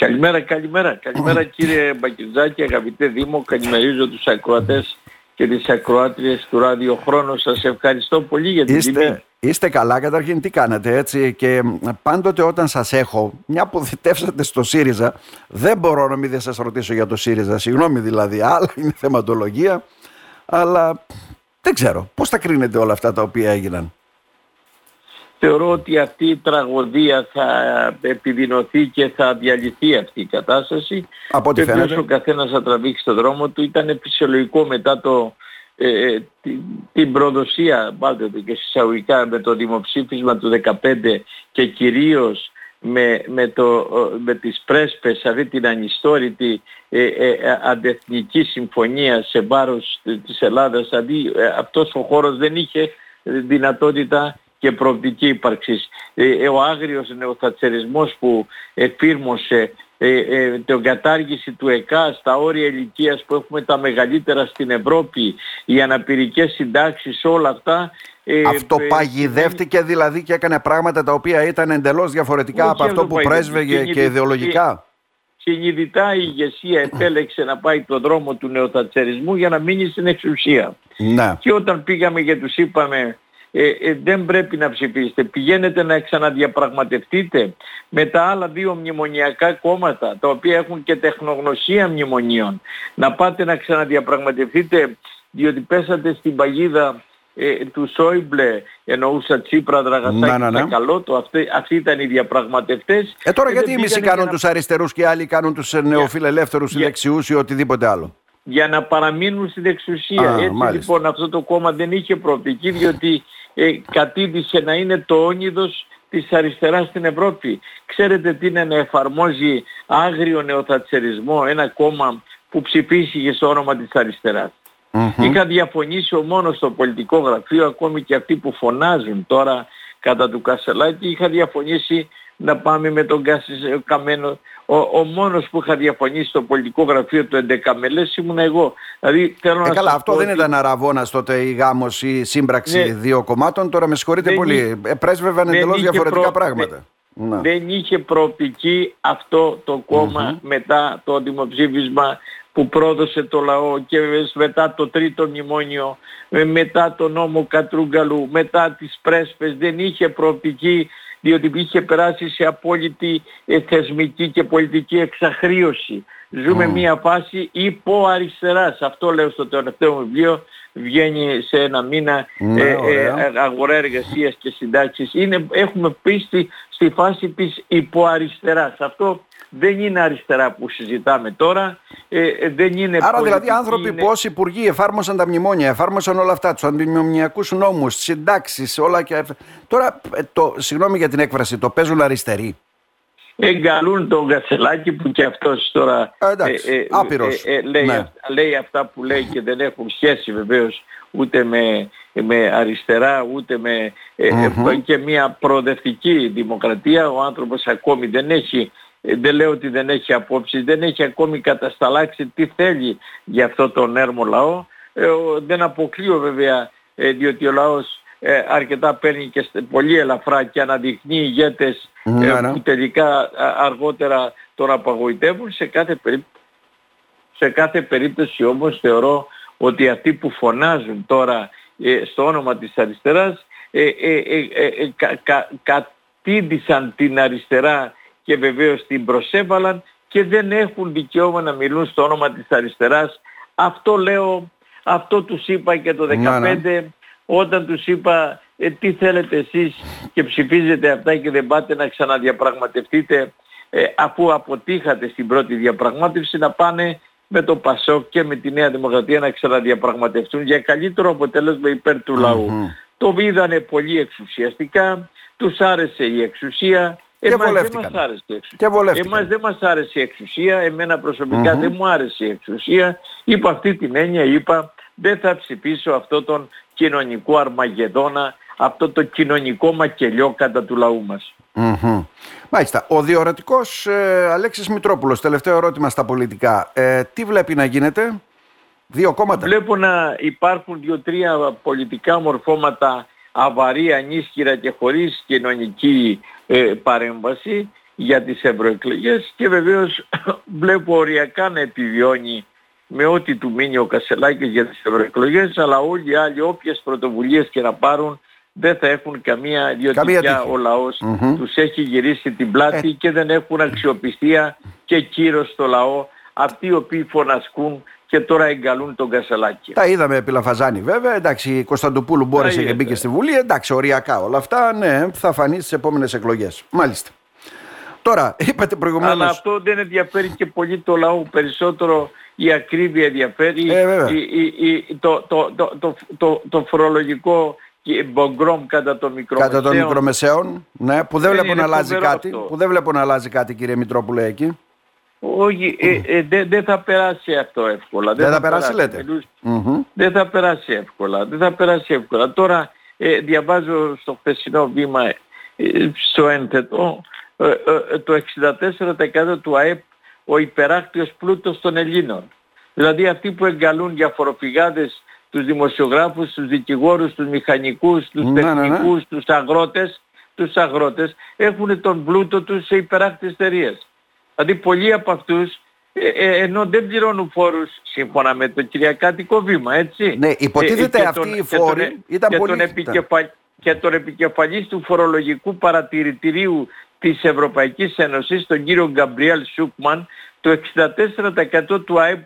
Καλημέρα, καλημέρα. Καλημέρα κύριε Μπακυρτζάκη, αγαπητέ Δήμο. Καλημερίζω τους ακροατές και τις ακροάτριες του ραδιοχρόνου. Σας ευχαριστώ πολύ για την είστε, τιμή. Είστε καλά καταρχήν, τι κάνετε έτσι και πάντοτε όταν σας έχω, μια που θητεύσατε στο ΣΥΡΙΖΑ, δεν μπορώ να μην σας ρωτήσω για το ΣΥΡΙΖΑ, συγγνώμη δηλαδή, άλλα είναι θεματολογία, αλλά δεν ξέρω, πώς τα κρίνετε όλα αυτά τα οποία έγιναν. Θεωρώ ότι αυτή η τραγωδία θα επιδεινωθεί και θα διαλυθεί αυτή η κατάσταση. Από ό,τι φαίνεται. ο καθένας θα τραβήξει το δρόμο του. Ήταν φυσιολογικό μετά το, ε, την, την προδοσία, βάλτε το και συσσαγωγικά, με το δημοψήφισμα του 2015 και κυρίως με, με, το, με τις πρέσπες αυτή την ανιστόρητη ε, ε, αντεθνική συμφωνία σε βάρος της Ελλάδας δηλαδή ε, αυτός ο χώρος δεν είχε δυνατότητα και προοπτική ύπαρξης. Ε, ο άγριος νεοθατσερισμός που εφήρμοσε ε, ε, την κατάργηση του ΕΚΑ στα όρια ηλικίας που έχουμε τα μεγαλύτερα στην Ευρώπη, οι αναπηρικές συντάξεις, όλα αυτά. Ε, αυτό ε, παγιδεύτηκε δηλαδή και έκανε πράγματα τα οποία ήταν εντελώς διαφορετικά από αυτό που πρέσβεγε και ιδεολογικά. Συνειδητά η ηγεσία επέλεξε να πάει το δρόμο του νεοθατσερισμού για να μείνει στην εξουσία. Ναι. Και όταν πήγαμε και τους είπαμε ε, ε, δεν πρέπει να ψηφίσετε. Πηγαίνετε να ξαναδιαπραγματευτείτε με τα άλλα δύο μνημονιακά κόμματα, τα οποία έχουν και τεχνογνωσία μνημονίων. Να πάτε να ξαναδιαπραγματευτείτε, διότι πέσατε στην παγίδα ε, του Σόιμπλε, εννοούσα Τσίπρα, Δραγασάκη ναι, ναι, ναι. αυτοί, αυτοί ήταν οι διαπραγματευτές. Ε, τώρα γιατί οι μισοί κάνουν τους αριστερούς και άλλοι κάνουν τους νεοφιλελεύθερους, yeah. δεξιούς ή οτιδήποτε άλλο; Για να παραμείνουν στην εξουσία. Έτσι λοιπόν αυτό το κόμμα δεν είχε προοπτική διότι ε, κατήδησε να είναι το όνειδος της αριστεράς στην Ευρώπη. Ξέρετε τι είναι να εφαρμόζει άγριο νεοθατσερισμό ένα κόμμα που ψηφίστηκε στο όνομα της αριστεράς; Είχα διαφωνήσει ο μόνος στο πολιτικό γραφείο, ακόμη και αυτοί που φωνάζουν τώρα κατά του Κασελάκη, είχα διαφωνήσει να πάμε με τον Καμένο. Ο, ο μόνος που είχα διαφωνήσει στο πολιτικό γραφείο του 11 μελές ήμουν εγώ. Δηλαδή, θέλω ε, να καλά, αυτό δεν ότι... ήταν αραβώνας τότε η γάμος ή σύμπραξη ναι. δύο κομμάτων. Τώρα με συγχωρείτε πολύ. Είχε... Ε, πρέσβευαν εντελώς διαφορετικά προ... πράγματα. Δεν, δεν είχε προοπτική αυτό το κομμα μετά το δημοψήφισμα που πρόδωσε το λαό και μετά το τρίτο μνημόνιο, μετά το νόμο Κατρούγκαλου, μετά τις πρέσπες, δεν είχε προοπτική διότι είχε περάσει σε απόλυτη ε, θεσμική και πολιτική εξαχρίωση. Ζούμε μια φάση υπό αριστεράς. Αυτό λέω στο τελευταίο μου βιβλίο. Βγαίνει σε ένα μήνα ναι, ε, ε, αγορά εργασίας και συντάξεις. Είναι, έχουμε πίστη στη φάση της υποαριστεράς. Αυτό δεν είναι αριστερά που συζητάμε τώρα. Ε, ε δεν είναι Άρα πολιτική, δηλαδή άνθρωποι είναι... που ως υπουργοί εφάρμοσαν τα μνημόνια, εφάρμοσαν όλα αυτά, τους αντιμνημονιακούς νόμους, συντάξεις, όλα και... Τώρα, ε, το, συγγνώμη για την έκφραση, το παίζουν αριστεροί. Εγκαλούν τον Κατσελάκη που και αυτός τώρα ε, ε, άπειρος. Ε, λέει, ναι. λέει αυτά που λέει και δεν έχουν σχέση βεβαίως ούτε με, με αριστερά ούτε με και μια προοδευτική δημοκρατία. Ο άνθρωπος ακόμη δεν έχει ε, δεν λέω ότι δεν έχει απόψεις, δεν έχει ακόμη κατασταλάξει τι θέλει για αυτό τον έρμο λαό. Ε, δεν αποκλείω βέβαια ε, διότι ο λαός αρκετά παίρνει και πολύ ελαφρά και αναδειχνεί ηγέτες ναι, ναι. που τελικά αργότερα τον απαγοητεύουν. Σε κάθε, σε κάθε περίπτωση όμως θεωρώ ότι αυτοί που φωνάζουν τώρα στο όνομα της αριστεράς κατήντησαν την αριστερά και βεβαίως την προσέβαλαν και δεν έχουν δικαίωμα να μιλούν στο όνομα της αριστεράς. Αυτό λέω, αυτό τους είπα και το 2015 όταν τους είπα ε, τι θέλετε εσείς και ψηφίζετε αυτά και δεν πάτε να ξαναδιαπραγματευτείτε ε, αφού αποτύχατε στην πρώτη διαπραγμάτευση να πάνε με το ΠΑΣΟΚ και με τη Νέα Δημοκρατία να ξαναδιαπραγματευτούν για καλύτερο αποτέλεσμα υπέρ του λαού. Το είδανε πολύ εξουσιαστικά, τους άρεσε η εξουσία, Εμάς δεν μας άρεσε η εξουσία. Εμάς δεν μας άρεσε η εξουσία. Εμένα δεν μου άρεσε η εξουσία. Είπα αυτή την έννοια, είπα δεν θα ψηφίσω αυτό τον κοινωνικό αρμαγεδόνα, αυτό το κοινωνικό μακελιό κατά του λαού μας. mm Μάλιστα. Ο διορατικός ε, Αλέξης Μητρόπουλος, τελευταίο ερώτημα στα πολιτικά. Ε, τι βλέπει να γίνεται, δύο κόμματα. Βλέπω να υπάρχουν δύο-τρία πολιτικά μορφώματα αβαρή, ανίσχυρα και χωρίς κοινωνική ε, παρέμβαση. για τις ευρωεκλογές και βεβαίως βλέπω οριακά να επιβιώνει με ό,τι του μείνει ο Κασελάκης για τις ευρωεκλογές αλλά όλοι οι άλλοι όποιες πρωτοβουλίες και να πάρουν δεν θα έχουν καμία διότι ο λαός τους έχει γυρίσει την πλάτη ε. και δεν έχουν αξιοπιστία και κύρος στο λαό αυτοί οι οποίοι φωνασκούν και τώρα εγκαλούν τον Κασελάκη. Τα είδαμε επί Λαφαζάνη βέβαια. Εντάξει, η Κωνσταντοπούλου μπόρεσε και μπήκε στη Βουλή. Εντάξει, οριακά όλα αυτά. Ναι, θα φανεί στις επόμενες εκλογές. Μάλιστα. Τώρα, είπατε προηγουμένω. Αλλά αυτό δεν ενδιαφέρει και πολύ το λαό. Περισσότερο η ακρίβεια ενδιαφέρει. Ε, η, το, το, το, το, το φορολογικό μπογκρόμ κατά το μικρομεσαίων. Κατά των μικρομεσαίων, ναι, που δεν, βλέπω να αλλάζει κάτι. Που δεν βλέπω να αλλάζει κάτι, κύριε Μητρόπουλε, εκεί. Όχι, ε, ε, δεν δε θα περάσει αυτό εύκολα. Δεν, θα, περάσει, λέτε. Δεν θα περάσει εύκολα. Δεν θα περάσει εύκολα. Τώρα ε, διαβάζω στο χθεσινό βήμα ε, στο ένθετο το 64% του ΑΕΠ ο υπεράκτιος πλούτος των Ελλήνων. Δηλαδή αυτοί που εγκαλούν για φοροφυγάδες τους δημοσιογράφους, τους δικηγόρους, τους μηχανικούς, τους ναι, ναι, ναι. τεχνικούς, τους αγρότες, τους αγρότες έχουν τον πλούτο τους σε υπεράκτιες εταιρείες. Δηλαδή πολλοί από αυτούς ε, ε, ενώ δεν πληρώνουν φόρους σύμφωνα με το κυριακάτικο βήμα, έτσι. Ναι, υποτίθεται ε, αυτοί οι φόροι ήταν και πολύ... Τον επικεφα... Και τον επικεφαλής του φορολογικού παρατηρητηρίου της Ευρωπαϊκής Ένωσης, τον κύριο Γκαμπριέλ Σούκμαν, το 64% του ΑΕΠ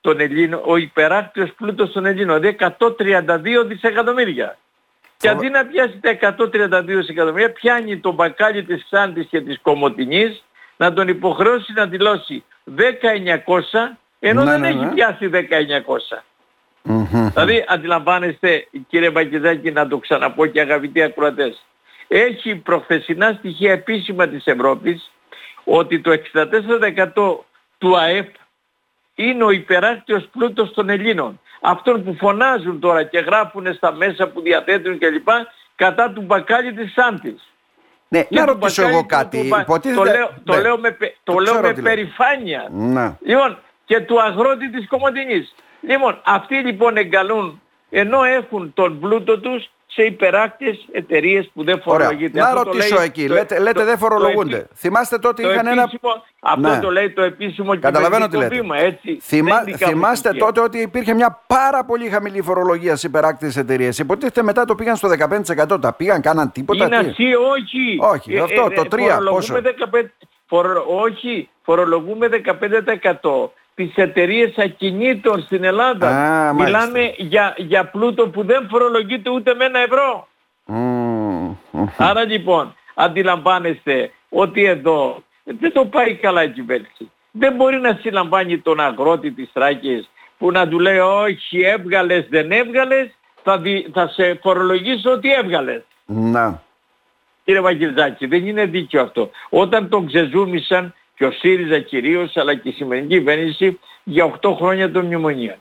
των Ελλήνων, ο υπεράκτιος πλούτος των Ελλήνων, δηλαδή 132 δισεκατομμύρια. Και αντί να πιάσει τα 132 δισεκατομμύρια, πιάνει το μπακάλι της Ξάντης και της Κομωτινής να τον υποχρεώσει να δηλώσει 1900 ενώ ναι, δεν ναι, έχει ναι. πιάσει 1900. Δηλαδή αντιλαμβάνεστε κύριε Μπακηδάκη να το ξαναπώ και αγαπητοί ακροατές. Έχει προχθεσινά στοιχεία επίσημα της Ευρώπης ότι το 64% του ΑΕΠ είναι ο υπεράκτιος πλούτος των Ελλήνων. Αυτών που φωνάζουν τώρα και γράφουν στα μέσα που διαθέτουν κλπ. κατά του μπακάλι της Σάντης. Ναι, να ρωτήσω εγώ κάτι. Το λέω, το λέω με, το λέω με περηφάνεια. Να. Λοιπόν, και του αγρότη της Κομωτινής. Λοιπόν, αυτοί λοιπόν εγκαλούν, ενώ έχουν τον πλούτο τους, σε υπεράκτιες εταιρείες που δεν φορολογείται. Να ρωτήσω εκεί. λέτε, λέτε δεν φορολογούνται. Το, θυμάστε τότε το είχαν επίσημο, ένα... Αυτό ναι. το λέει το επίσημο Καταλαβαίνω τι λέτε. Βήμα, έτσι. Θυμά, θυμάστε τότε ότι υπήρχε μια πάρα πολύ χαμηλή φορολογία σε υπεράκτιες εταιρείες. Υποτίθεται μετά το πήγαν στο 15%. Τα πήγαν, κάναν τίποτα. Είναι ασύ, όχι. Όχι, ε, αυτό ε, το 3 ε, πόσο; 15, φορο, όχι, φορολογούμε 15% τις εταιρείες ακινήτων στην Ελλάδα. Α, Μιλάμε για, για πλούτο που δεν φορολογείται ούτε με ένα ευρώ. Άρα λοιπόν αντιλαμβάνεστε ότι εδώ δεν το πάει καλά η κυβέρνηση. Δεν μπορεί να συλλαμβάνει τον αγρότη της Τράκης που να του λέει όχι έβγαλες δεν έβγαλες θα, θα σε φορολογήσω ότι έβγαλες. Να. Κύριε Βαγγελζάκη δεν είναι δίκιο αυτό. Όταν τον ξεζούμισαν και ο ΣΥΡΙΖΑ κυρίως αλλά και η σημερινή κυβέρνηση για 8 χρόνια των μνημονίων.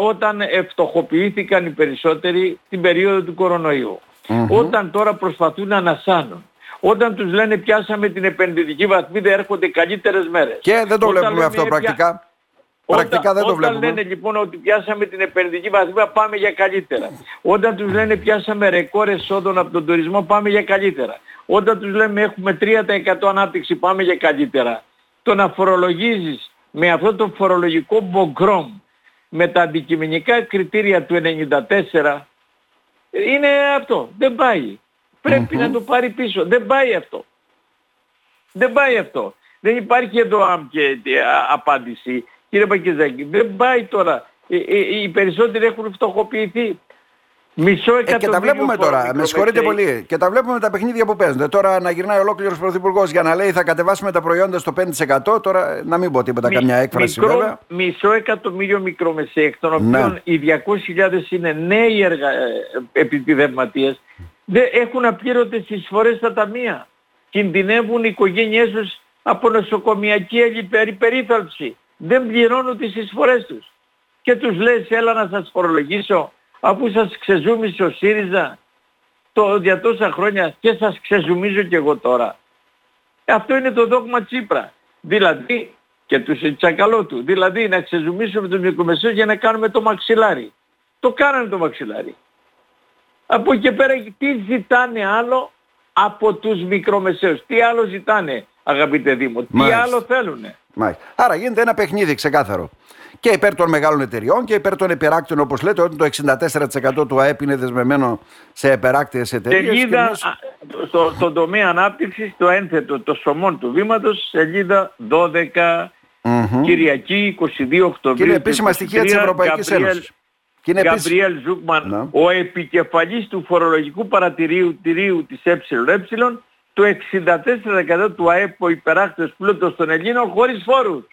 Όταν ευτοχοποιήθηκαν οι περισσότεροι την περίοδο του κορονοϊού. Όταν τώρα προσπαθούν να ανασάνουν. Όταν τους λένε πιάσαμε την επενδυτική βαθμίδα έρχονται καλύτερες μέρες. Και δεν το Όταν βλέπουμε αυτό πρακτικά. Πρακτικά δεν το βλέπουμε. Όταν λένε λοιπόν ότι πιάσαμε την επενδυτική βαθμίδα πάμε για καλύτερα. Όταν τους λένε πιάσαμε ρεκόρ εσόδων από τον τουρισμό πάμε για καλύτερα. Όταν τους λέμε έχουμε 3% ανάπτυξη πάμε για καλύτερα. Το να φορολογίζεις με αυτό το φορολογικό μπογκρόμ με τα αντικειμενικά κριτήρια του 94 είναι αυτό. Δεν πάει. να το πάρει πίσω. Δεν πάει αυτό. Δεν πάει αυτό. Δεν υπάρχει εδώ και απάντηση. Κύριε Πακεζάκη, δεν πάει τώρα. Ε, ε, οι περισσότεροι έχουν φτωχοποιηθεί. Μισό εκατομμύριο. Ε, και τα βλέπουμε τώρα. Με συγχωρείτε πολύ. Και τα βλέπουμε τα παιχνίδια που παίζονται. Τώρα να γυρνάει ολόκληρος πρωθυπουργός για να λέει θα κατεβάσουμε τα προϊόντα στο 5%. Τώρα να μην πω τίποτα, Μη, καμιά έκφραση μικρό, βέβαια. Μισό εκατομμύριο μικρομεσαίες, εκ των οποίων οι 200.000 είναι νέοι εργα... επιτιδευματίες, δεν έχουν απλήρωτες εισφορές στα ταμεία. Κινδυνεύουν οι οικογένειές τους από νοσοκομιακή περίθαλψη. Δεν πληρώνουν τις εισφορές τους. Και τους λες έλα να σας φορολογήσω αφού σας ξεζούμισε ο ΣΥΡΙΖΑ το, για τόσα χρόνια και σας ξεζουμίζω και εγώ τώρα. Αυτό είναι το δόγμα Τσίπρα. Δηλαδή, και τους τσακαλώ του, δηλαδή να ξεζουμίσουμε τους μικρομεσαίους για να κάνουμε το μαξιλάρι. Το κάνανε το μαξιλάρι. Από εκεί πέρα τι ζητάνε άλλο από τους μικρομεσαίους; Τι άλλο ζητάνε αγαπητέ Δήμο; Τι Μάλιστα. άλλο θέλουνε; Μάλιστα. Άρα γίνεται ένα παιχνίδι ξεκάθαρο. Και υπέρ των μεγάλων εταιριών και υπέρ των υπεράκτων, όπως λέτε, ότι το 64% του ΑΕΠ είναι δεσμευμένο σε υπεράκτιες εταιρείες. Σελίδα, α, στο, στον τομέα ανάπτυξης, το ένθετο, το σωμόν του βήματος, σελίδα 12, Κυριακή 22 Οκτωβρίου. Και είναι επίσημα στοιχεία της Ευρωπαϊκής Ένωσης. Και είναι επίσης- Γκαμπριέλ Ζούκμαν, Ναι. ο επικεφαλής του φορολογικού παρατηρίου τηρίου της ΕΕ, το 64% του ΑΕΠ ο υπεράκτος πλούτος των Ελλήνων χωρίς φόρους.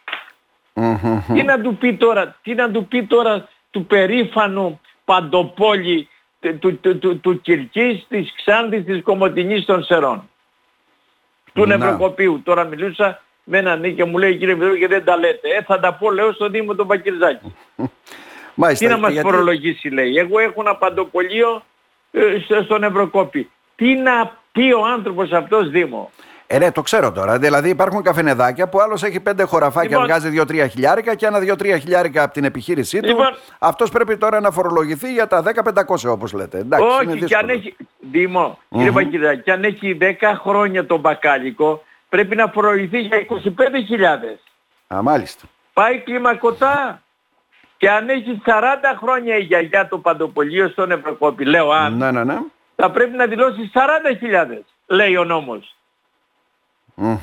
Μμμ. Τι να του πει τώρα, τι να του πει τώρα του περήφανου παντοπόλη του, του, του, του, του Κυρκής, της Ξάνθης, της Κομωτινής των Σερών. Του Να. Νευροκοπίου. Τώρα μιλούσα με έναν νίκη και μου λέει κύριε Βιδρού και δεν τα λέτε. Ε, θα τα πω λέω στον Δήμο τον Πακυρζάκη. Μάλιστα. Τι να μας γιατί- φορολογήσει λέει. Εγώ έχω ένα παντοπολείο ε, στο- στον Ευρωκόπη. Τι να πει ο άνθρωπος αυτός Δήμο. Ε, ναι, το ξέρω τώρα. Δηλαδή υπάρχουν καφενεδάκια που άλλος έχει πέντε χωραφάκια, Λοιπόν- βγάζει 2-3 χιλιάρικα και ένα 2-3 χιλιάρικα από την επιχείρησή του. Λοιπόν- Αυτός πρέπει τώρα να φορολογηθεί για τα 10-500 όπως λέτε. Εντάξει, είναι Όχι, και αν δύσκολο. έχει, Δήμο, κύριε Πακυράκη, και αν έχει 10 χρόνια τον μπακάλικο, πρέπει να φορολογηθεί για 25.000. Α, μάλιστα. Πάει κλιμακωτά. Και αν έχει 40 χρόνια η γιαγιά του παντοπολίου στον Ευρωκόπη, λέω αν, Ναι, ναι, ναι. Θα πρέπει να δηλώσει 40.000, λέει ο νόμος. Μμμ.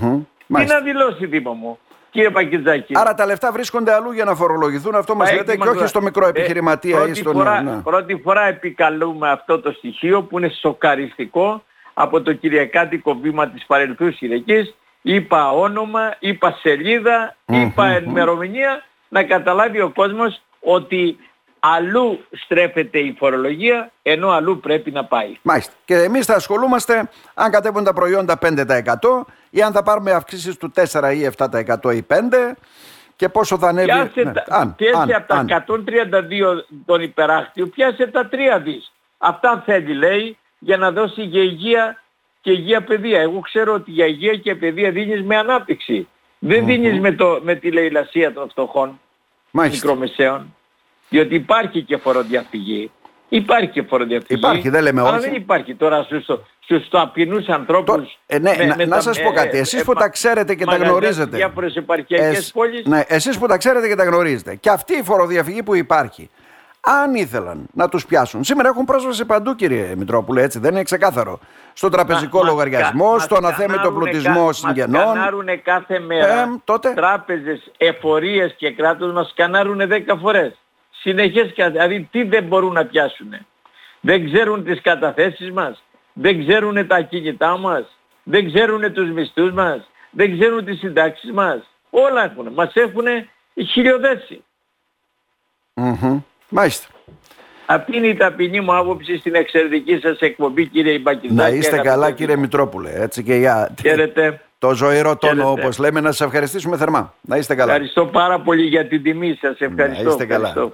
Τι Μάλιστα. να δηλώσει Δήμο μου, κύριε Πακυράκη. Άρα τα λεφτά βρίσκονται αλλού για να φορολογηθούν. Αυτό μας Πάει λέτε και κλιμακωτά. όχι στο μικρό Ε, επιχειρηματία ή πρώτη στον. φορά, ναι. πρώτη φορά επικαλούμε αυτό το στοιχείο που είναι σοκαριστικό από το κυριακάτικο βήμα της παρελθούς Κυριακής. Είπα όνομα, είπα σελίδα, είπα ενημερομηνία να καταλάβει ο κόσμος ότι αλλού στρέφεται η φορολογία ενώ αλλού πρέπει να πάει. Μάλιστα. Και εμείς θα ασχολούμαστε αν κατέβουν τα προϊόντα 5% ή αν θα πάρουμε αυξήσεις του 4 ή 7% ή 5% και πόσο θα ανέβει. Πιάσε, ναι, τα, αν, πιάσε αν, από τα αν. 132 τον υπεράκτιο, πιάσε τα 3 δις. Αυτά θέλει λέει για να δώσει για υγεία και υγεία παιδεία. Εγώ ξέρω ότι για υγεία και παιδεία δίνεις με ανάπτυξη. Δεν δίνεις με, το, με τη λαιλασία των φτωχών, Μάλιστα. μικρομεσαίων. Διότι υπάρχει και φοροδιαφυγή. Υπάρχει και φοροδιαφυγή. Υπάρχει, δεν λέμε αλλά όχι. δεν υπάρχει τώρα στους, στους ταπεινούς ανθρώπους. Το- ε, ναι, να- να τα- σας πω κάτι. Εσείς που μα- τα ξέρετε και τα μαγαζιά γνωρίζετε. στις Διάφορες επαρχιακές Εσ- πόλεις. Ναι, εσείς που τα ξέρετε και τα γνωρίζετε. Και αυτή η φοροδιαφυγή που υπάρχει, αν ήθελαν να τους πιάσουν, σήμερα έχουν πρόσβαση παντού κύριε Μητρόπουλε, έτσι δεν είναι ξεκάθαρο. Στο τραπεζικό Μα- λογαριασμό, μας στον αθέμετο σκανάρουνε πλουτισμό κα- συγγενών. Μας σκανάρουνε κάθε μέρα. Ε, τότε. Τράπεζες, εφορίες και κράτος μας σκανάρουνε 10 φορές. Συνεχές, κα- δηλαδή τι δεν μπορούν να πιάσουνε; Δεν ξέρουν τις καταθέσεις μας; Δεν ξέρουν τα κινητά μας; Δεν ξέρουν τους μισθούς μας; Δεν ξέρουν τις συντάξεις μας; Όλα έχουν. Μας έχουν χιλιοδέσει. Μμμ. Μάλιστα. Αυτή είναι η ταπεινή μου άποψη στην εξαιρετική σας εκπομπή κύριε Ιμπακηδάκη. Να είστε καλά κύριε Μητρόπουλε. Έτσι και για Χαίρετε. το ζωηρό τόνο Χαίρετε. όπως λέμε να σας ευχαριστήσουμε θερμά. Να είστε καλά. Ευχαριστώ πάρα πολύ για την τιμή σας. Ευχαριστώ. είστε καλά. ευχαριστώ.